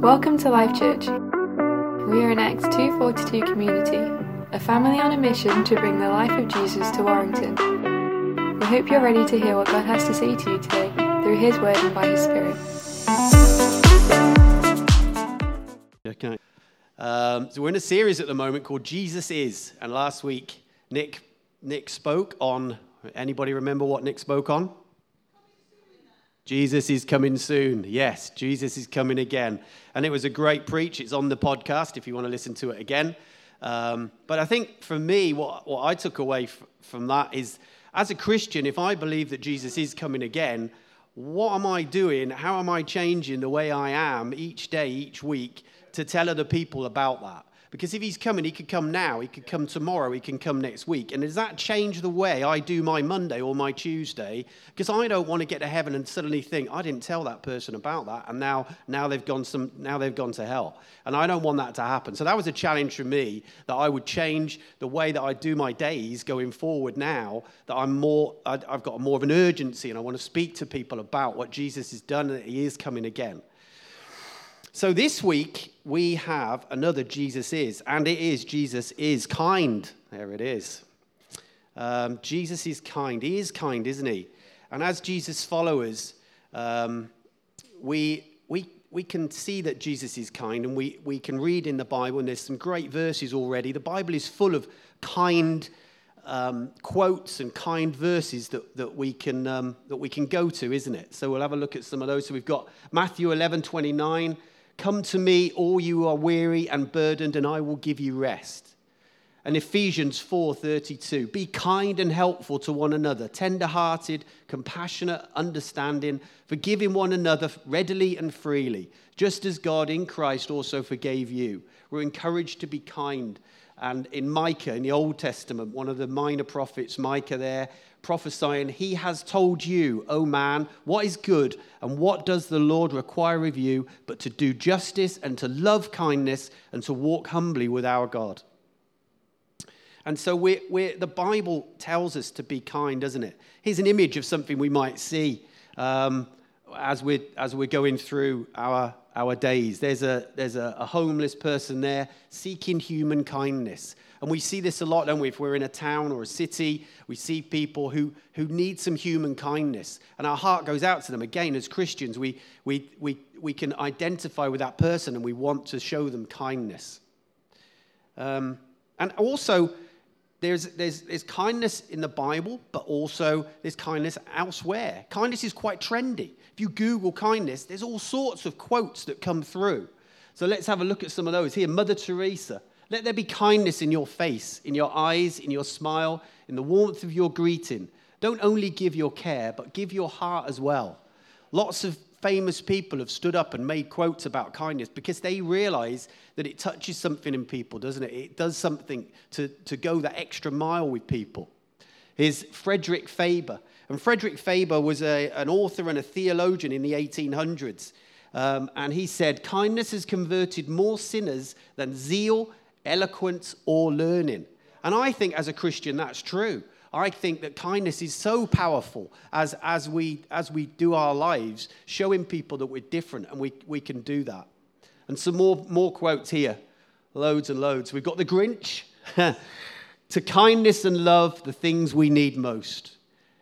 Welcome to Life Church. We are an Acts 242 community, a family on a mission to bring the life of Jesus to Warrington. We hope you're ready to hear what God has to say to you today through His Word and by His Spirit. Okay. Um, so we're in a series at the moment called Jesus Is, and last week Nick Nick spoke on. Anybody remember what Nick spoke on? Jesus is coming soon. Yes, Jesus is coming again. And it was a great preach. It's on the podcast if you want to listen to it again. Um, but I think for me, what, what I took away f- from that is as a Christian, if I believe that Jesus is coming again, what am I doing? How am I changing the way I am each day, each week to tell other people about that? Because if he's coming, he could come now, he could come tomorrow, he can come next week. And does that change the way I do my Monday or my Tuesday? Because I don't want to get to heaven and suddenly think, I didn't tell that person about that, and now, now, they've gone some, now they've gone to hell. And I don't want that to happen. So that was a challenge for me that I would change the way that I do my days going forward now, that I'm more, I've got more of an urgency and I want to speak to people about what Jesus has done and that he is coming again. So this week we have another Jesus is, and it is Jesus is kind. There it is. Um, Jesus is kind. He is kind, isn't he? And as Jesus followers, um, we, we, we can see that Jesus is kind, and we, we can read in the Bible, and there's some great verses already. The Bible is full of kind um, quotes and kind verses that, that, we can, um, that we can go to, isn't it? So we'll have a look at some of those. So we've got Matthew 11 29. Come to me, all you are weary and burdened, and I will give you rest. And Ephesians 4:32, be kind and helpful to one another, tender-hearted, compassionate, understanding, forgiving one another readily and freely, just as God in Christ also forgave you. We're encouraged to be kind. And in Micah, in the Old Testament, one of the minor prophets, Micah there, prophesying, He has told you, O man, what is good and what does the Lord require of you, but to do justice and to love kindness and to walk humbly with our God. And so we're, we're, the Bible tells us to be kind, doesn't it? Here's an image of something we might see um, as, we're, as we're going through our, our days. There's, a, there's a, a homeless person there seeking human kindness. And we see this a lot, don't we? If we're in a town or a city, we see people who, who need some human kindness. And our heart goes out to them. Again, as Christians, we, we, we, we can identify with that person and we want to show them kindness. Um, and also, there's, there's, there's kindness in the Bible, but also there's kindness elsewhere. Kindness is quite trendy. If you Google kindness, there's all sorts of quotes that come through. So let's have a look at some of those. Here, Mother Teresa. Let there be kindness in your face, in your eyes, in your smile, in the warmth of your greeting. Don't only give your care, but give your heart as well. Lots of famous people have stood up and made quotes about kindness because they realize that it touches something in people, doesn't it? It does something to, to go that extra mile with people. Here's Frederick Faber. And Frederick Faber was a, an author and a theologian in the 1800s. Um, and he said, Kindness has converted more sinners than zeal eloquence, or learning. And I think as a Christian, that's true. I think that kindness is so powerful as, as, we, as we do our lives, showing people that we're different and we, we can do that. And some more, more quotes here loads and loads. We've got the Grinch. to kindness and love, the things we need most.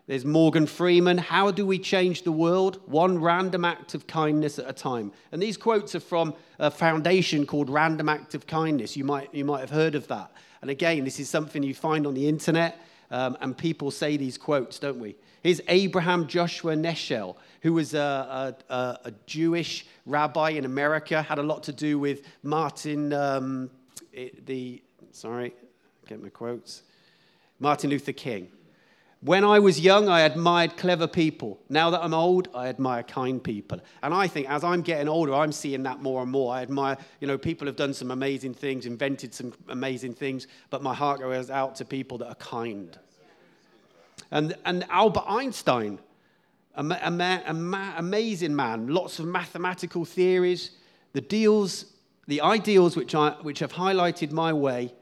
There's Morgan Freeman. How do we change the world? One random act of kindness at a time. And these quotes are from a foundation called Random Act of Kindness. You might, you might have heard of that. And again, this is something you find on the internet, um, and people say these quotes, don't we? Here's Abraham Joshua Heschel, who was a, a, a, Jewish rabbi in America, had a lot to do with Martin, um, the, sorry, get my quotes, Martin Luther King. When I was young, I admired clever people. Now that I'm old, I admire kind people. And I think as I'm getting older, I'm seeing that more and more. I admire, you know, people have done some amazing things, invented some amazing things, but my heart goes out to people that are kind. And, and Albert Einstein, a, a man, a ma- amazing man, lots of mathematical theories, the deals, the ideals which, I, which have highlighted my way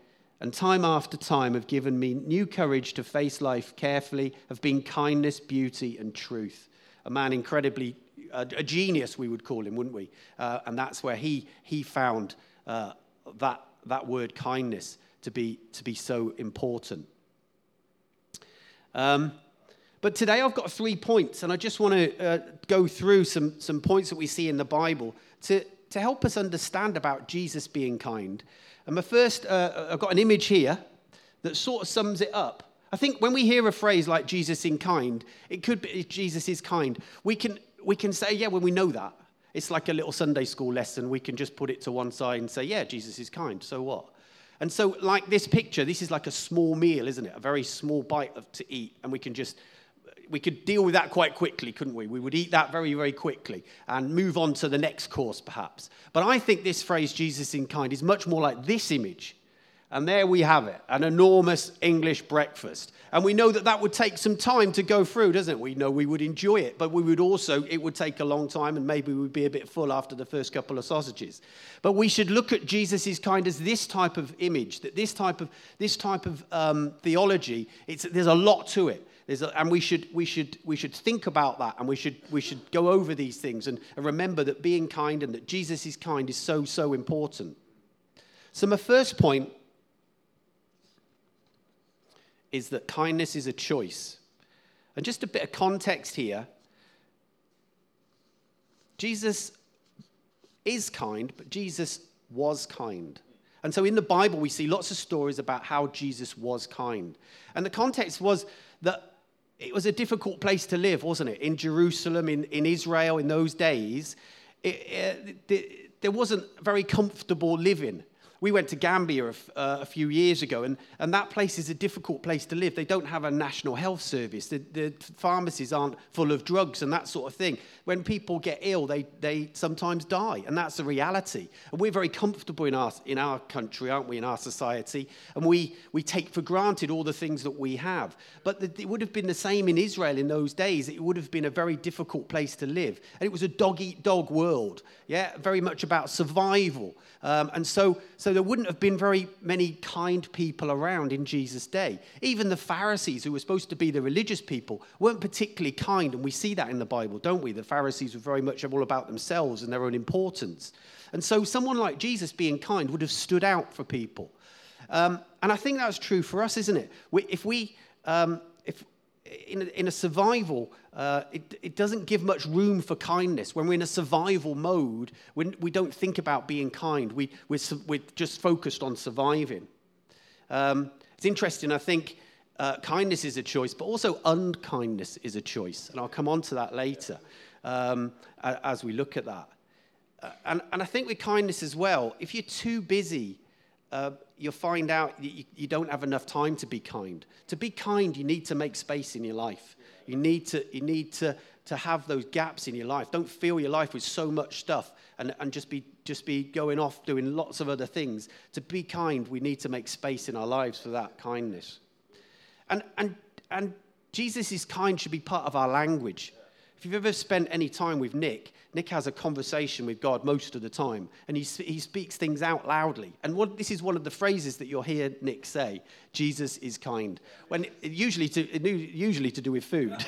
and time after time have given me new courage to face life carefully, have been kindness, beauty, and truth. A man incredibly a, a genius, we would call him, wouldn't we? Uh, and that's where he, he found uh, that, that word kindness to be, to be so important. Um, but today I've got three points, and I just want to uh, go through some, some points that we see in the Bible to, to help us understand about Jesus being kind. And my first, uh, I've got an image here that sort of sums it up. I think when we hear a phrase like Jesus in kind, it could be Jesus is kind. We can, we can say, yeah, well, we know that. It's like a little Sunday school lesson. We can just put it to one side and say, yeah, Jesus is kind. So what? And so, like this picture, this is like a small meal, isn't it? A very small bite of, to eat, and we can just we could deal with that quite quickly, couldn't we? We would eat that very, very quickly and move on to the next course, perhaps. But I think this phrase, Jesus in kind, is much more like this image. And there we have it an enormous English breakfast. And we know that that would take some time to go through, doesn't it? We know we would enjoy it, but we would also, it would take a long time, and maybe we would be a bit full after the first couple of sausages. But we should look at Jesus' kind as this type of image, that this type of, this type of um, theology, it's, there's a lot to it. A, and we should, we, should, we should think about that and we should, we should go over these things and, and remember that being kind and that Jesus is kind is so, so important. So, my first point is that kindness is a choice. And just a bit of context here Jesus is kind, but Jesus was kind. And so in the Bible, we see lots of stories about how Jesus was kind. And the context was that it was a difficult place to live, wasn't it? In Jerusalem, in, in Israel, in those days, it, it, there wasn't very comfortable living. We went to Gambia a, uh, a, few years ago, and, and that place is a difficult place to live. They don't have a national health service. The, the pharmacies aren't full of drugs and that sort of thing. When people get ill, they, they sometimes die, and that's a reality. And we're very comfortable in our, in our country, aren't we, in our society? And we, we take for granted all the things that we have. But the, it would have been the same in Israel in those days. It would have been a very difficult place to live. And it was a dog eat dog world, yeah, very much about survival. Um, and so, so there wouldn't have been very many kind people around in Jesus' day. Even the Pharisees, who were supposed to be the religious people, weren't particularly kind. And we see that in the Bible, don't we? The Pharisees were very much all about themselves and their own importance. And so someone like Jesus being kind would have stood out for people. Um, and I think that's true for us, isn't it? We, if we, um, in a, in a survival, uh, it, it, doesn't give much room for kindness. When we're in a survival mode, we, we don't think about being kind. We, we're, we're just focused on surviving. Um, it's interesting, I think uh, kindness is a choice, but also unkindness is a choice. And I'll come on to that later um, as we look at that. Uh, and, and I think with kindness as well, if you're too busy uh, you'll find out you, you don't have enough time to be kind. To be kind, you need to make space in your life. You need to, you need to, to have those gaps in your life. Don't fill your life with so much stuff and, and just, be, just be going off doing lots of other things. To be kind, we need to make space in our lives for that kindness. And, and, and Jesus kind should be part of our language. If you've ever spent any time with Nick, Nick has a conversation with God most of the time, and he, he speaks things out loudly. And what, this is one of the phrases that you'll hear Nick say Jesus is kind. When usually, to, usually to do with food.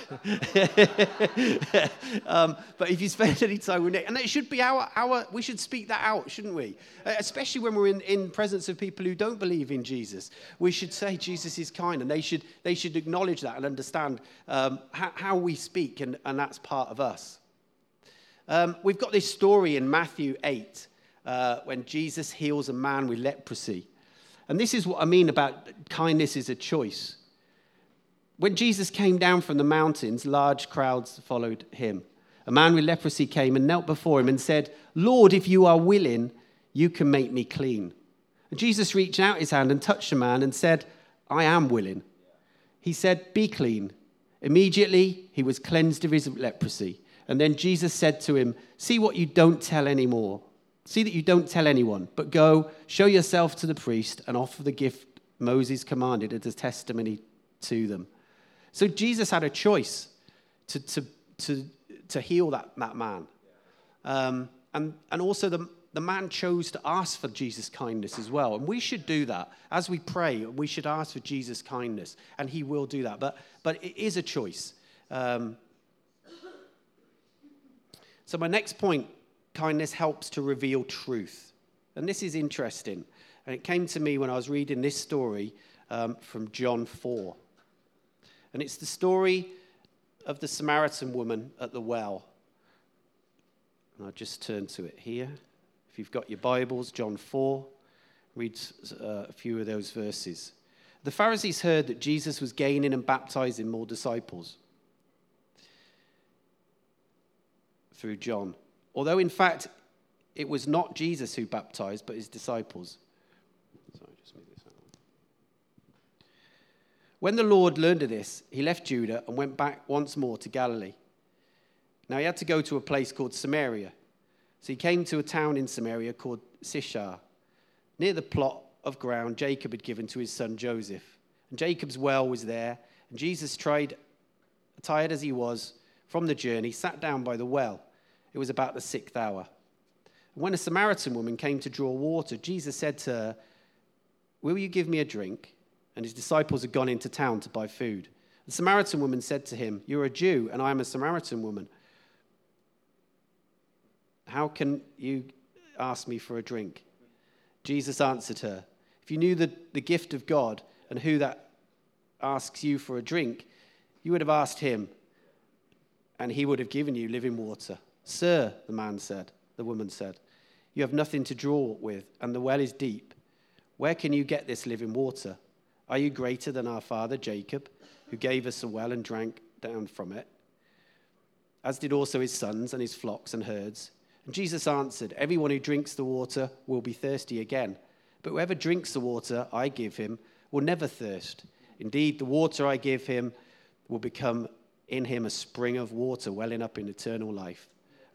um, but if you spend any time with Nick, and it should be our, our, we should speak that out, shouldn't we? Uh, especially when we're in, in presence of people who don't believe in Jesus. We should say Jesus is kind, and they should, they should acknowledge that and understand um, how, how we speak, and, and that's part of us. Um, we've got this story in Matthew 8 uh, when Jesus heals a man with leprosy. And this is what I mean about kindness is a choice. When Jesus came down from the mountains, large crowds followed him. A man with leprosy came and knelt before him and said, Lord, if you are willing, you can make me clean. And Jesus reached out his hand and touched the man and said, I am willing. He said, Be clean. Immediately, he was cleansed of his leprosy. And then Jesus said to him, See what you don't tell anymore. See that you don't tell anyone, but go, show yourself to the priest, and offer the gift Moses commanded as a testimony to them. So Jesus had a choice to, to, to, to heal that, that man. Um, and, and also, the, the man chose to ask for Jesus' kindness as well. And we should do that. As we pray, we should ask for Jesus' kindness, and he will do that. But, but it is a choice. Um, So, my next point kindness helps to reveal truth. And this is interesting. And it came to me when I was reading this story um, from John 4. And it's the story of the Samaritan woman at the well. And I'll just turn to it here. If you've got your Bibles, John 4, read uh, a few of those verses. The Pharisees heard that Jesus was gaining and baptizing more disciples through John, although in fact it was not Jesus who baptized, but his disciples. Sorry, just move this out. When the Lord learned of this, he left Judah and went back once more to Galilee. Now he had to go to a place called Samaria. So he came to a town in Samaria called Sychar, near the plot of ground Jacob had given to his son Joseph. And Jacob's well was there, and Jesus tried, tired as he was from the journey, sat down by the well. It was about the sixth hour. When a Samaritan woman came to draw water, Jesus said to her, Will you give me a drink? And his disciples had gone into town to buy food. The Samaritan woman said to him, You're a Jew, and I am a Samaritan woman. How can you ask me for a drink? Jesus answered her, If you knew the, the gift of God and who that asks you for a drink, you would have asked him, and he would have given you living water. Sir, the man said, the woman said, You have nothing to draw with, and the well is deep. Where can you get this living water? Are you greater than our father Jacob, who gave us a well and drank down from it? As did also his sons and his flocks and herds. And Jesus answered, Everyone who drinks the water will be thirsty again. But whoever drinks the water I give him will never thirst. Indeed, the water I give him will become in him a spring of water welling up in eternal life.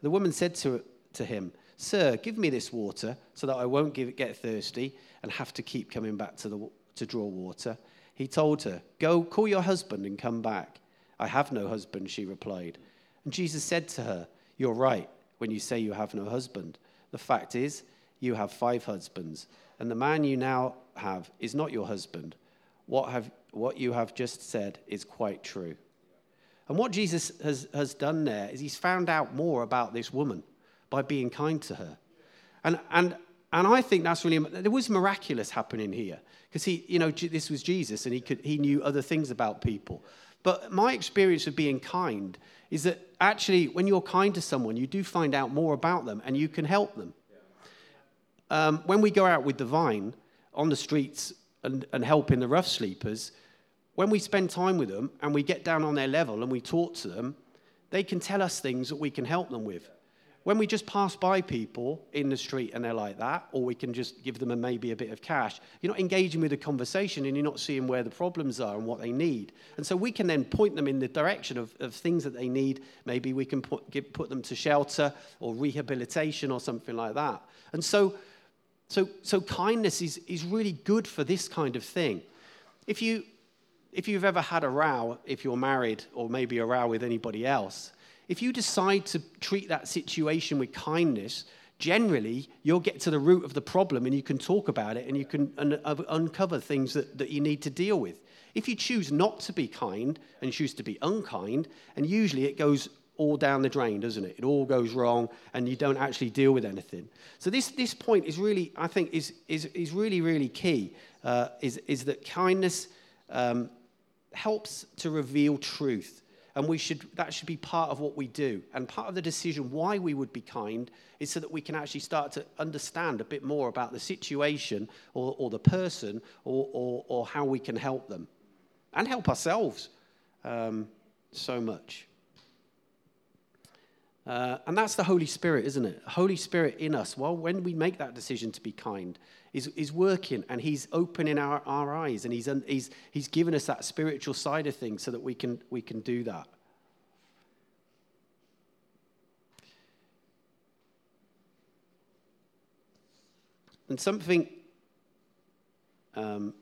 The woman said to, to him, Sir, give me this water so that I won't give, get thirsty and have to keep coming back to, the, to draw water. He told her, Go, call your husband and come back. I have no husband, she replied. And Jesus said to her, You're right when you say you have no husband. The fact is, you have five husbands, and the man you now have is not your husband. What, have, what you have just said is quite true. And what Jesus has, has done there is he's found out more about this woman by being kind to her. And, and, and I think that's really, there was miraculous happening here. Because he, you know, this was Jesus and he, could, he knew other things about people. But my experience of being kind is that actually, when you're kind to someone, you do find out more about them and you can help them. Um, when we go out with the vine on the streets and, and helping the rough sleepers, when we spend time with them and we get down on their level and we talk to them, they can tell us things that we can help them with when we just pass by people in the street and they're like that, or we can just give them a, maybe a bit of cash, you're not engaging with a conversation and you're not seeing where the problems are and what they need. And so we can then point them in the direction of, of things that they need. Maybe we can put, give, put them to shelter or rehabilitation or something like that. And so, so, so kindness is, is really good for this kind of thing. If, you, if you've ever had a row, if you're married, or maybe a row with anybody else, if you decide to treat that situation with kindness, generally you'll get to the root of the problem and you can talk about it and you can un- uncover things that, that you need to deal with. If you choose not to be kind and choose to be unkind, and usually it goes all down the drain, doesn't it? It all goes wrong and you don't actually deal with anything. So this, this point is really, I think, is, is, is really, really key, uh, is, is that kindness um, helps to reveal truth and we should, that should be part of what we do. And part of the decision why we would be kind is so that we can actually start to understand a bit more about the situation or, or the person or, or, or, how we can help them and help ourselves um, so much. Uh, and that's the Holy Spirit, isn't it? Holy Spirit in us. Well, when we make that decision to be kind, is, is working and He's opening our, our eyes and he's, he's, he's given us that spiritual side of things so that we can, we can do that. And something um,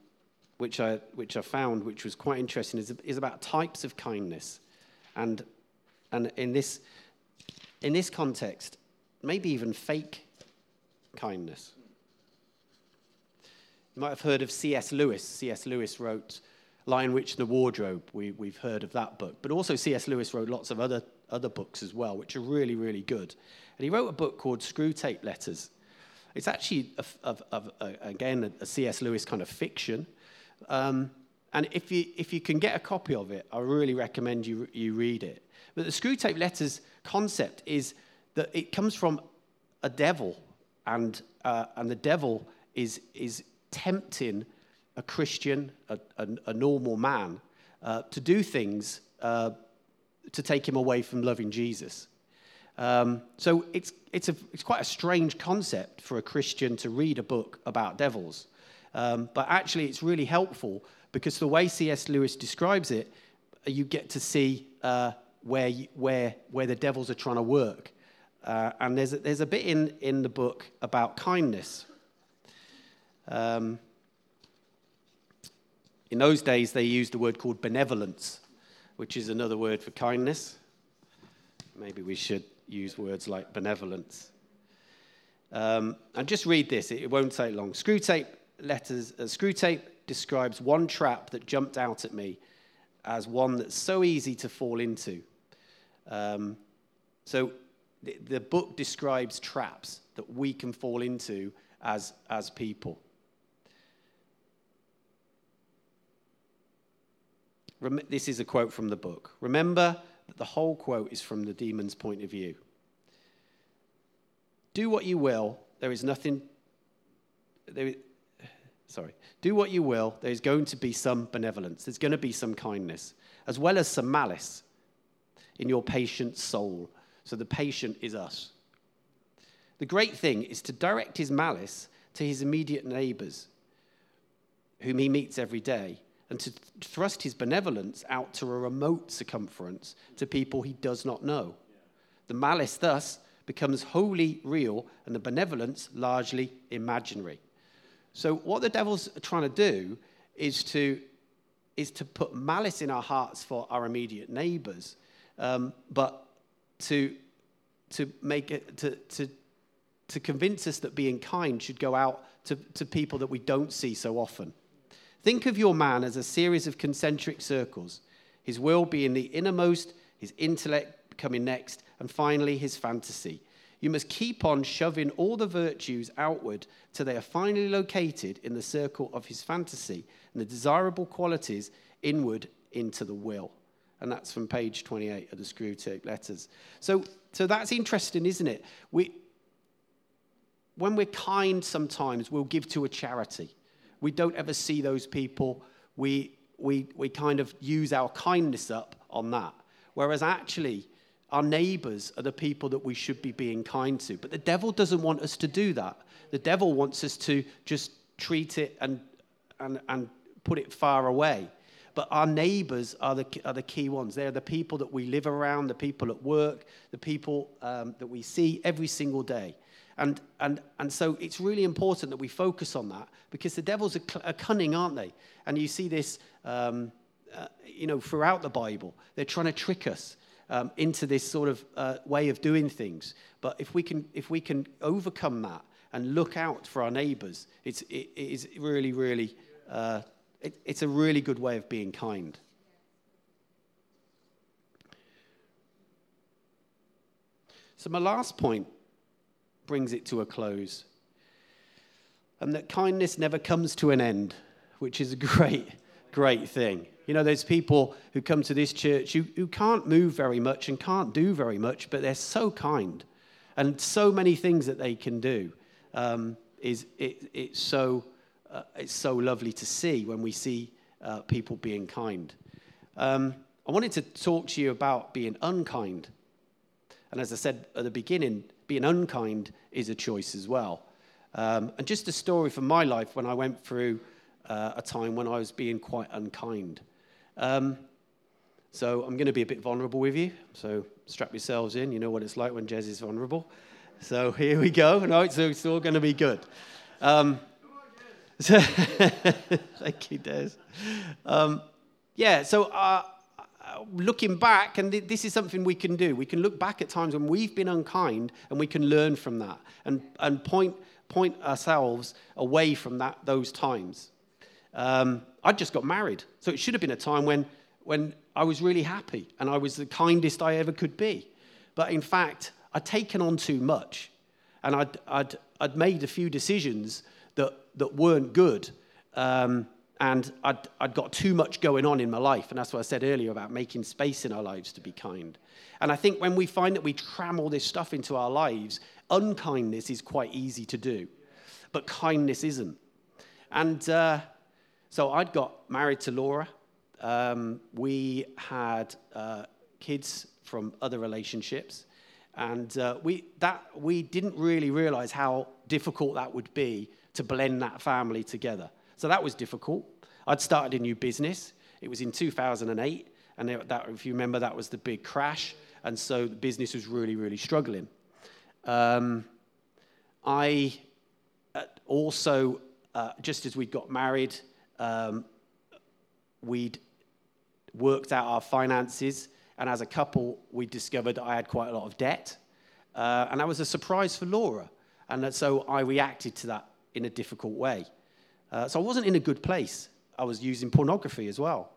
which, I, which I found, which was quite interesting, is, is about types of kindness. And, and in this in this context, maybe even fake kindness. You might have heard of C.S. Lewis. C.S. Lewis wrote Lion, Witch, the Wardrobe. We, we've heard of that book. But also, C.S. Lewis wrote lots of other, other books as well, which are really, really good. And he wrote a book called Screwtape Letters. It's actually, a, a, a, again, a C.S. Lewis kind of fiction. Um, and if you, if you can get a copy of it, I really recommend you, you read it. But the Screwtape Letters concept is that it comes from a devil, and, uh, and the devil is, is tempting a Christian, a, a, a normal man, uh, to do things uh, to take him away from loving Jesus. Um, so it's, it's, a, it's quite a strange concept for a Christian to read a book about devils. Um, but actually, it's really helpful because the way C.S. Lewis describes it, you get to see uh, where, you, where, where the devils are trying to work. Uh, and there's a, there's a bit in, in the book about kindness. Um, in those days, they used a word called benevolence, which is another word for kindness. Maybe we should use words like benevolence. Um, and just read this, it, won't take long. Screwtape letters, uh, Screwtape describes one trap that jumped out at me as one that's so easy to fall into. Um, so the, the book describes traps that we can fall into as, as people. Rem- this is a quote from the book. Remember that the whole quote is from the demon's point of view. Do what you will, there is nothing. There, sorry. Do what you will, there is going to be some benevolence, there's going to be some kindness, as well as some malice in your patient soul. So the patient is us. The great thing is to direct his malice to his immediate neighbors, whom he meets every day, and to thrust his benevolence out to a remote circumference to people he does not know. The malice thus becomes wholly real and the benevolence largely imaginary. So, what the devil's trying to do is to, is to put malice in our hearts for our immediate neighbors, um, but to, to make it, to, to, to convince us that being kind should go out to, to people that we don't see so often. Think of your man as a series of concentric circles, his will being the innermost, his intellect coming next, and finally his fantasy. You must keep on shoving all the virtues outward till they are finally located in the circle of his fantasy and the desirable qualities inward into the will. And that's from page 28 of the Screwtape letters. So, so that's interesting, isn't it? We, when we're kind, sometimes we'll give to a charity. We don't ever see those people. We, we, we kind of use our kindness up on that. Whereas actually, our neighbors are the people that we should be being kind to. But the devil doesn't want us to do that. The devil wants us to just treat it and, and, and put it far away. But our neighbors are the, are the key ones. They're the people that we live around, the people at work, the people um, that we see every single day. And, and, and so it's really important that we focus on that because the devils are, cl- are cunning, aren't they? And you see this, um, uh, you know, throughout the Bible. They're trying to trick us um, into this sort of uh, way of doing things. But if we can, if we can overcome that and look out for our neighbours, it's, it, it is really, really, uh, it, it's a really good way of being kind. So, my last point brings it to a close. And that kindness never comes to an end, which is a great, great thing. You know, there's people who come to this church who, who can't move very much and can't do very much, but they're so kind. And so many things that they can do um, is it, it's, so, uh, it's so lovely to see when we see uh, people being kind. Um, I wanted to talk to you about being unkind. And as I said at the beginning, being unkind is a choice as well. Um, and just a story from my life when I went through uh, a time when I was being quite unkind. Um, so I'm going to be a bit vulnerable with you. So strap yourselves in. You know what it's like when Jez is vulnerable. So here we go. No, so it's all going to be good. Um, thank you, Des. Um, yeah, so uh, looking back, and th- this is something we can do. We can look back at times when we've been unkind, and we can learn from that, and and point point ourselves away from that those times. Um, I just got married. So it should have been a time when, when I was really happy and I was the kindest I ever could be. But in fact, I'd taken on too much. And I'd, I'd, I'd made a few decisions that, weren't good. Um, and I'd, I'd got too much going on in my life. And that's what I said earlier about making space in our lives to be kind. And I think when we find that we cram all this stuff into our lives, unkindness is quite easy to do, but kindness isn't. And uh, so I'd got married to Laura. Um, we had uh, kids from other relationships. And uh, we, that, we didn't really realize how difficult that would be to blend that family together. So that was difficult. I'd started a new business. It was in 2008. And that, if you remember, that was the big crash. And so the business was really, really struggling. Um, I uh, also, uh, just as we'd got married, um, we'd worked out our finances. And as a couple, we discovered I had quite a lot of debt. Uh, and that was a surprise for Laura. And so I reacted to that in a difficult way. Uh, so I wasn't in a good place. I was using pornography as well,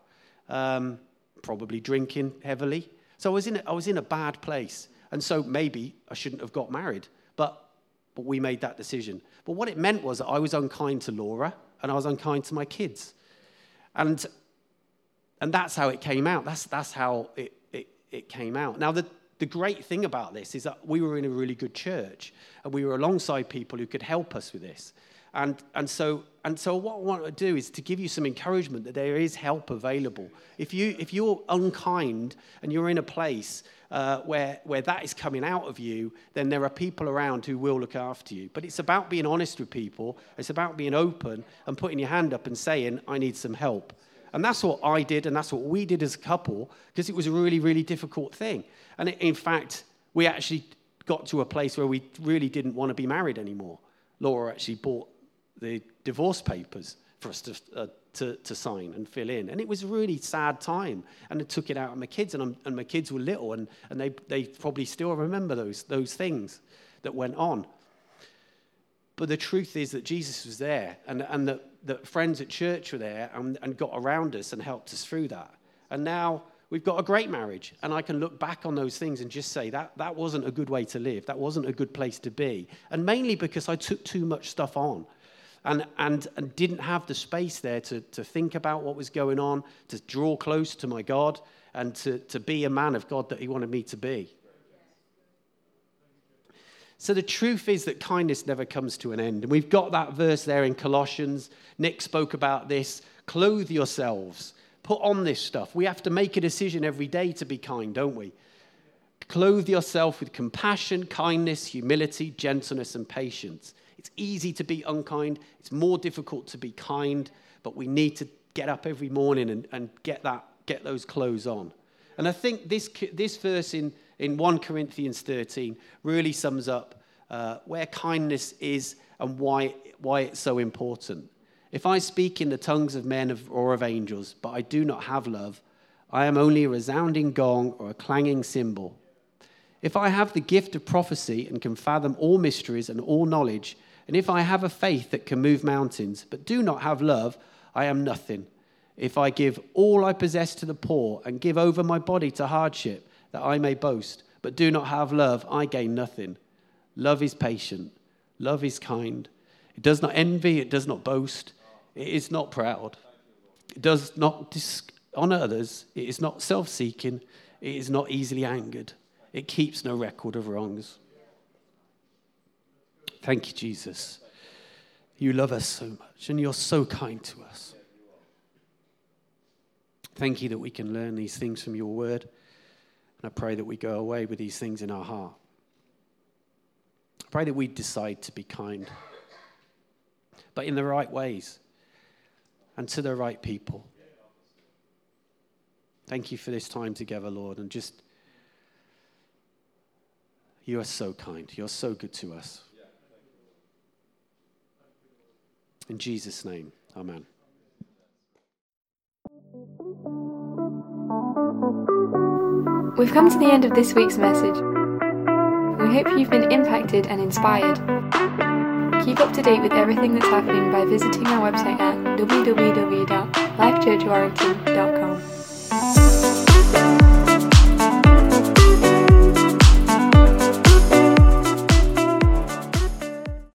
um, probably drinking heavily. So I was, in a, I was in a bad place. And so maybe I shouldn't have got married. But, but we made that decision. But what it meant was that I was unkind to Laura and I was unkind to my kids. And, and that's how it came out. That's, that's how it, it, it came out. Now, the, the great thing about this is that we were in a really good church and we were alongside people who could help us with this. And, and, so, and so, what I want to do is to give you some encouragement that there is help available. If, you, if you're unkind and you're in a place uh, where, where that is coming out of you, then there are people around who will look after you. But it's about being honest with people, it's about being open and putting your hand up and saying, I need some help. And that's what I did, and that's what we did as a couple, because it was a really, really difficult thing. And in fact, we actually got to a place where we really didn't want to be married anymore. Laura actually bought the divorce papers for us to, uh, to, to, sign and fill in. And it was a really sad time. And I took it out on my kids, and, and my kids were little, and, and they, they probably still remember those, those things that went on. But the truth is that Jesus was there, and, and that, that friends at church were there and, and got around us and helped us through that. And now we've got a great marriage. And I can look back on those things and just say that that wasn't a good way to live. That wasn't a good place to be. And mainly because I took too much stuff on and, and, and didn't have the space there to, to think about what was going on, to draw close to my God, and to, to be a man of God that He wanted me to be. So the truth is that kindness never comes to an end. And we've got that verse there in Colossians. Nick spoke about this. Clothe yourselves put on this stuff. We have to make a decision every day to be kind, don't we? Clothe yourself with compassion, kindness, humility, gentleness, and patience. It's easy to be unkind, it's more difficult to be kind, but we need to get up every morning and, and get, that, get those clothes on. And I think this, this verse in, in 1 Corinthians 13 really sums up uh, where kindness is and why, why it's so important. If I speak in the tongues of men or of angels, but I do not have love, I am only a resounding gong or a clanging cymbal. If I have the gift of prophecy and can fathom all mysteries and all knowledge, and if I have a faith that can move mountains, but do not have love, I am nothing. If I give all I possess to the poor and give over my body to hardship, that I may boast, but do not have love, I gain nothing. Love is patient, love is kind. It does not envy, it does not boast. It is not proud. It does not dishonor others. It is not self seeking. It is not easily angered. It keeps no record of wrongs. Thank you, Jesus. You love us so much and you're so kind to us. Thank you that we can learn these things from your word. I pray that we go away with these things in our heart. I pray that we decide to be kind, but in the right ways and to the right people. Thank you for this time together, Lord, and just you are so kind. You're so good to us. In Jesus' name, amen. We've come to the end of this week's message. We hope you've been impacted and inspired. Keep up to date with everything that's happening by visiting our website at www.lifechurchwarrington.com.